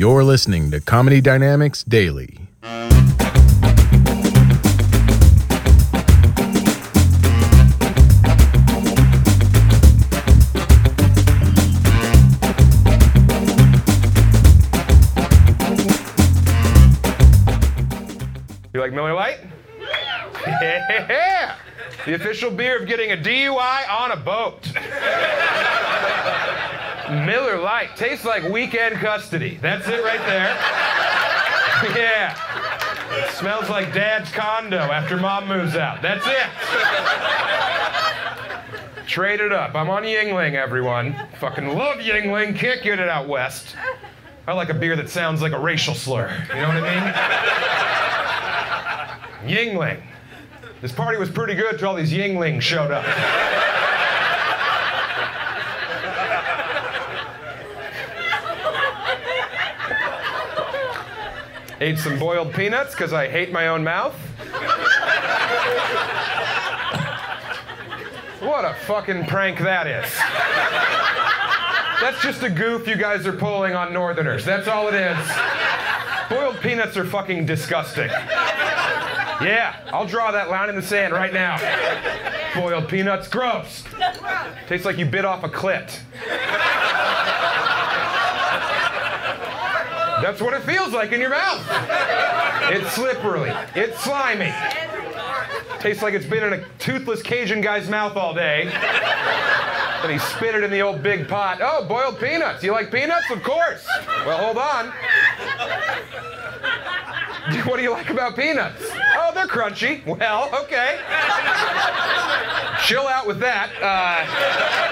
You're listening to Comedy Dynamics Daily. You like Miller Lite? Yeah! The official beer of getting a DUI on a boat. Miller Lite tastes like weekend custody. That's it right there. Yeah. Smells like dad's condo after mom moves out. That's it. Trade it up. I'm on Yuengling, everyone. Fucking love Yuengling. Can't get it out west. I like a beer that sounds like a racial slur. You know what I mean? Yuengling. This party was pretty good till all these Yuenglings showed up. Ate some boiled peanuts because I hate my own mouth. What a fucking prank that is. That's just a goof you guys are pulling on Northerners. That's all it is. Boiled peanuts are fucking disgusting. Yeah, I'll draw that line in the sand right now. Boiled peanuts, gross. Tastes like you bit off a clit. That's what it feels like in your mouth. It's slippery. It's slimy. Tastes like it's been in a toothless Cajun guy's mouth all day. And he spit it in the old big pot. Oh, boiled peanuts. You like peanuts? Of course. Well, hold on. What do you like about peanuts? Oh, they're crunchy. Well, okay. Chill out with that. Uh,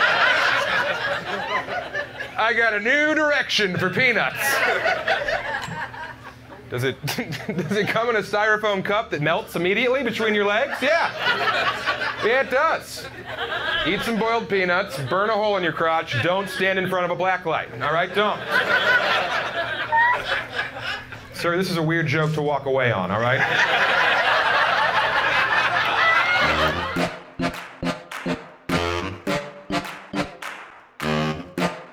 I got a new direction for peanuts. Does it does it come in a styrofoam cup that melts immediately between your legs? Yeah. Yeah, it does. Eat some boiled peanuts, burn a hole in your crotch, don't stand in front of a black light. All right, don't. Sir, this is a weird joke to walk away on, all right?